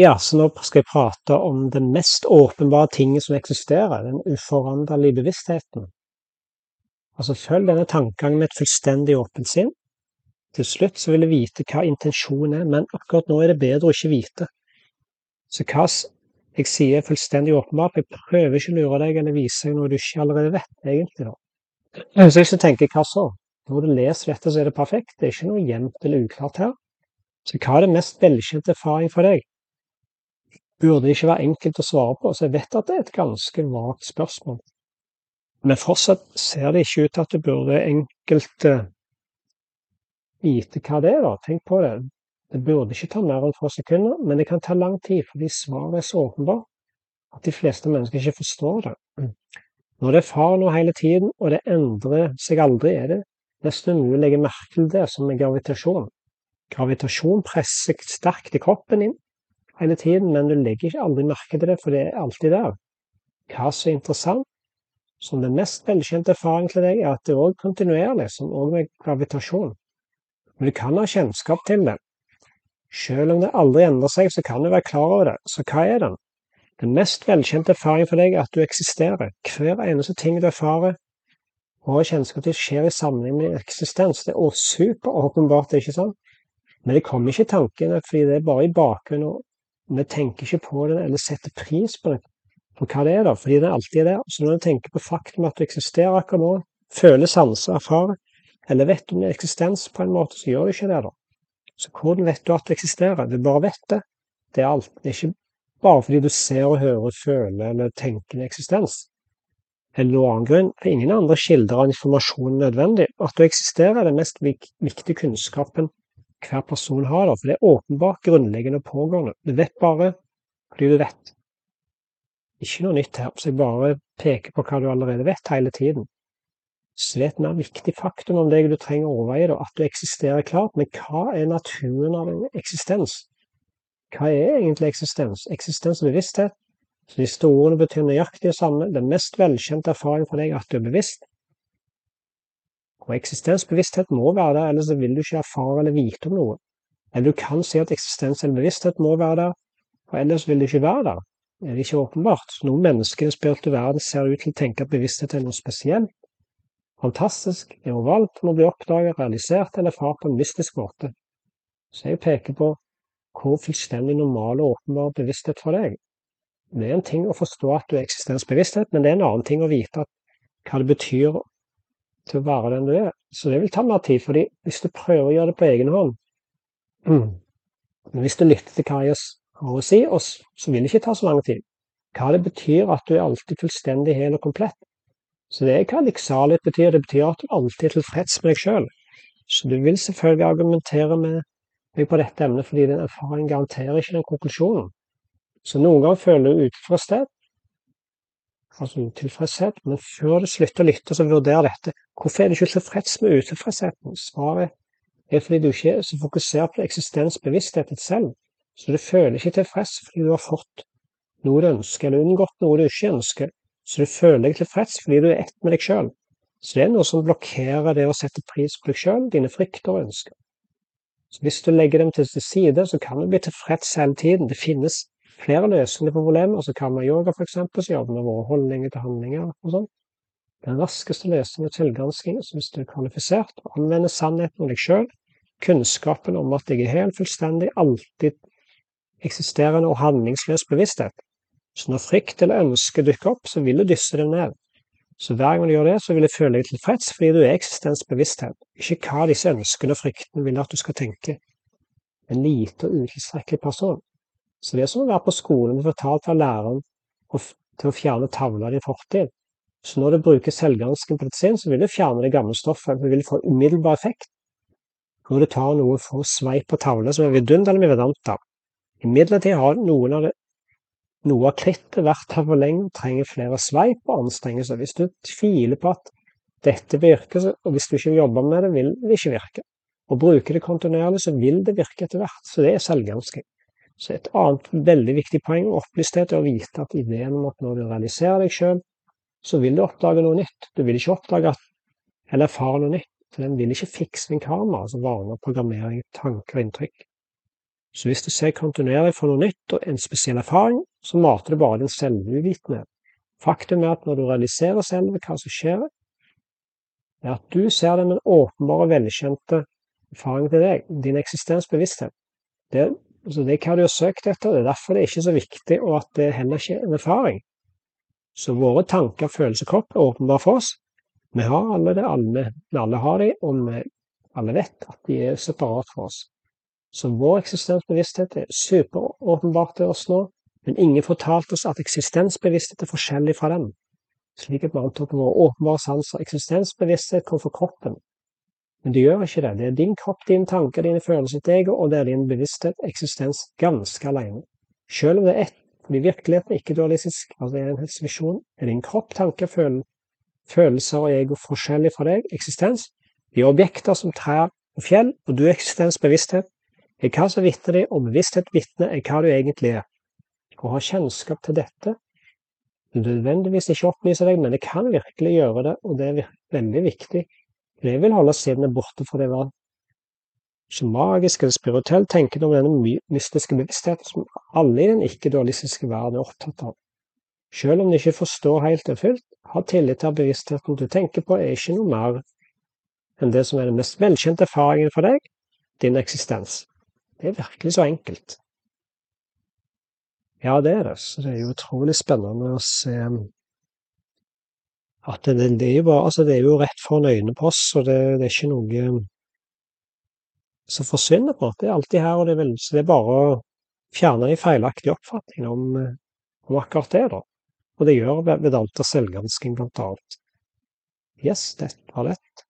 Ja, så nå skal jeg prate om det mest åpenbare tinget som eksisterer, den uforanderlige bevisstheten. Altså, følg denne tankegangen med et fullstendig åpent sinn. Til slutt så vil du vite hva intensjonen er, men akkurat nå er det bedre å ikke vite. Så hva jeg sier er fullstendig åpenbart, jeg prøver ikke å lure deg eller vise deg noe du ikke allerede vet, egentlig. da. Så du tenker hva så? Når du leser dette, så er det perfekt. Det er ikke noe gjemt eller uklart her. Så hva er det mest velkjente erfaring for deg? Burde ikke være enkelt å svare på, så jeg vet at det er et ganske vagt spørsmål. Men fortsatt ser det ikke ut til at du burde enkelt uh, vite hva det er, da. Tenk på det. Det burde ikke ta mer enn få sekunder, men det kan ta lang tid, fordi svaret er så åpenbart at de fleste mennesker ikke forstår det. Når det er far noe hele tiden, og det endrer seg aldri, er det nesten umulig å legge merke til det som er gravitasjon. Gravitasjon presser sterkt i kroppen inn, hele tiden, men du legger ikke aldri merke til det, for det er alltid der. Hva som er interessant, som den mest velkjente erfaringen til deg, er at det er kontinuerlig, som òg med gravitasjon. Men du kan ha kjennskap til det. Selv om det aldri endrer seg, så kan du være klar over det. Så hva er den? Den mest velkjente erfaringen for deg er at du eksisterer. Hver eneste ting du erfarer og kjennskap til, skjer i sammenheng med eksistens. Det er superåpenbart, ikke sant? Men det kommer ikke i tankene, fordi det er bare i bakgrunnen vi tenker ikke på den eller setter pris på den. på hva det er, da, fordi den alltid er der. Så når du tenker på faktum at du eksisterer akkurat nå, føler, sanser, erfarer, eller vet om eksistens på en måte, så gjør du ikke det, da. Så hvordan vet du at du eksisterer? Du bare vet det. Det er alt. Det er ikke bare fordi du ser og hører, føler eller tenker en eksistens. Eller noen annen grunn. Det er ingen andre kilder av informasjon nødvendig. At du eksisterer, er den mest viktige kunnskapen hver person har, da, for det er åpenbart grunnleggende og pågående. Du vet bare fordi du vet. Ikke noe nytt her, så jeg bare peker på hva du allerede vet hele tiden. Så det er et viktig faktum om deg du trenger å overveie, da, at du eksisterer klart, men hva er naturen av en eksistens? Hva er egentlig eksistens? Eksistens og bevissthet. Så store ordene betyr nøyaktig det samme. Den mest velkjente erfaringen for deg er at du er bevisst. Og eksistensbevissthet må være der, ellers vil du ikke erfare eller vite om noe. Eller du kan si at eksistens eller bevissthet må være der, for ellers vil det ikke være der. Det er ikke åpenbart. Noen mennesker i den spirituelle verden ser ut til å tenke at bevissthet er noe spesielt, fantastisk, er overalt, når du oppdaget, realisert eller erfart på en mystisk måte. Så jeg peker på hvor fullstendig normal og åpenbar bevissthet for deg. Det er en ting å forstå at du er eksistensbevissthet, men det er en annen ting å vite hva det betyr til å være den du er. Så det vil ta mer tid, fordi hvis du prøver å gjøre det på egen hånd Hvis du lytter til hva jeg har å si, så vil det ikke ta så lang tid. Hva det betyr at du er alltid fullstendig hel og komplett. Så det er hva liksalighet betyr. Det betyr at du alltid er tilfreds med deg sjøl. Så du vil selvfølgelig argumentere med meg på dette emnet, fordi din erfaring garanterer ikke den konklusjonen. Så noen ganger føler du utilfredshet, altså tilfredshet, men før du slutter å lytte, så vurder dette. Hvorfor er du ikke tilfreds med utilfredsheten? Svaret er fordi du ikke er så fokusert på eksistensbevisstheten selv, så du føler ikke tilfreds fordi du har fått noe du ønsker, eller unngått noe du ikke ønsker, så du føler deg tilfreds fordi du er ett med deg sjøl. Så det er noe som blokkerer det å sette pris på deg sjøl, dine frykter og ønsker. Så hvis du legger dem til side, så kan du bli tilfreds hele tiden. Det finnes flere løsninger på problemer. Så kan man yoga, f.eks., så jobber med våre holdninger til handlinger og sånn. Den raskeste løsningen er selvgransking, hvis du er kvalifisert, og anvender sannheten om deg sjøl, kunnskapen om at jeg er helt fullstendig, alltid eksisterende og handlingsløs bevissthet. Så når frykt eller ønske dukker opp, så vil du dysse det ned. Så hver gang du gjør det, så vil du føle deg tilfreds fordi du er eksistensbevissthet, ikke hva disse ønskene og fryktene vil at du skal tenke. En lite og utilstrekkelig person. Så det er som å være på skolen og fortalt av læreren til å fjerne tavla i fortid. Så når du bruker selvgransken på ditt sinn, så vil du fjerne det gamle stoffet. Du vil få umiddelbar effekt. Når du tar noe for sveip på tavla som er vidunderlig med vedanta. Imidlertid har noen av det, noe av krittet vært her for lenge trenger flere sveip og anstrengelser. Hvis du tviler på at dette virker, og hvis du ikke jobber med det, vil det ikke virke. Og bruker det kontinuerlig, så vil det virke etter hvert. Så det er selvgransking. Så et annet veldig viktig poeng og opplysthet er å vite at ideen om at når du realiserer deg sjøl, så vil du oppdage noe nytt. Du vil ikke oppdage at, eller erfare noe nytt. For den vil ikke fikse din karma, altså vaner, programmering, tanker og inntrykk. Så hvis du ser kontinuerlig for noe nytt og en spesiell erfaring, så mater du bare din selvuvitenhet. Faktum er at når du realiserer selv hva som skjer, er at du ser den åpenbare, velkjente erfaringen til deg, din eksistensbevissthet. Det, altså det er hva du har søkt etter, det er derfor det er ikke så viktig, og at det er heller ikke er en erfaring. Så våre tanker, følelser, kropp er åpenbare for oss. Vi har alle det, alle, alle har de, og vi alle vet at de er separat for oss. Så vår eksistensbevissthet er superåpenbart til oss nå, men ingen fortalte oss at eksistensbevissthet er forskjellig fra den. Slik at vi antok våre åpenbare sanser eksistensbevissthet kom fra kroppen. Men det gjør ikke det. Det er din kropp, dine tanker, dine følelser, ditt ego, og det er din bevissthet, eksistens, ganske alene. Selv om det er ett, fordi virkeligheten er ikke dualistisk, altså det er en visjon, er din kropp, tanker, følelser og ego forskjellig fra deg, eksistens. De er objekter som trær og fjell, og du er eksistensbevissthet, er hva som vitner de, og bevissthet vitner er hva du egentlig er. Å ha kjennskap til dette nødvendigvis ikke opplyser deg, men det kan virkelig gjøre det, og det er veldig viktig. Det vil holde sinnene borte fra det var ikke magisk eller spirituelt tenkende om denne mystiske bevisstheten som alle i den ikke-dualistiske verden er opptatt av. Selv om de ikke forstår helt og fullt, ha tillit til at bevisstheten du tenker på, er ikke noe mer enn det som er den mest velkjente erfaringen for deg, din eksistens. Det er virkelig så enkelt. Ja, det er det. Så det er jo utrolig spennende å se at det, det, er jo bare, altså det er jo rett foran øynene på oss, og det, det, er ikke noe som forsvinner på. Det er alltid her, og det er, vel, så det er bare å fjerne de feilaktige oppfatningene om, om, akkurat det, da. Og det gjør Vedanta selvgransking, blant annet. Yes, det var lett.